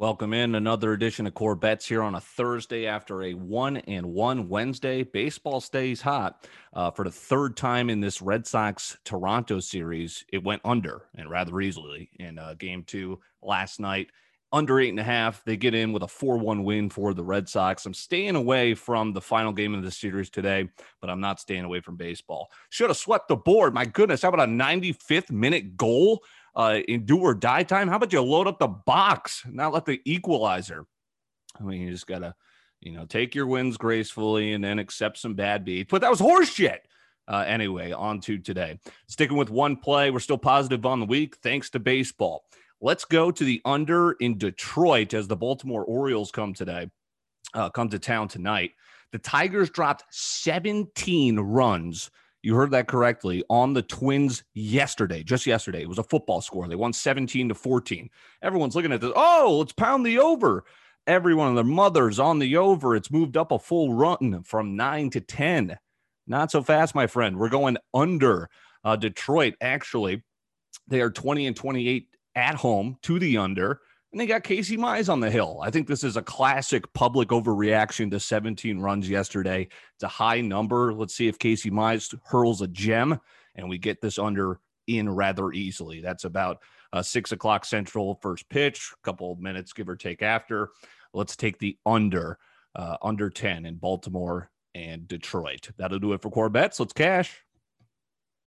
Welcome in another edition of Core Bets here on a Thursday after a one and one Wednesday. Baseball stays hot uh, for the third time in this Red Sox Toronto series. It went under and rather easily in uh, game two last night. Under eight and a half, they get in with a 4 1 win for the Red Sox. I'm staying away from the final game of the series today, but I'm not staying away from baseball. Should have swept the board. My goodness, how about a 95th minute goal uh, in do or die time, how about you load up the box, not let the equalizer? I mean, you just gotta, you know, take your wins gracefully and then accept some bad beats. But that was horseshit. Uh, anyway, on to today. Sticking with one play, we're still positive on the week thanks to baseball. Let's go to the under in Detroit as the Baltimore Orioles come today, uh, come to town tonight. The Tigers dropped 17 runs you heard that correctly on the Twins yesterday, just yesterday. It was a football score. They won 17 to 14. Everyone's looking at this. Oh, let's pound the over. Everyone, their mothers on the over. It's moved up a full run from nine to 10. Not so fast, my friend. We're going under. Uh, Detroit, actually, they are 20 and 28 at home to the under. And they got Casey Mize on the hill. I think this is a classic public overreaction to 17 runs yesterday. It's a high number. Let's see if Casey Mize hurls a gem and we get this under in rather easily. That's about uh, six o'clock central first pitch, a couple of minutes, give or take after. Let's take the under, uh, under 10 in Baltimore and Detroit. That'll do it for core bets. Let's cash.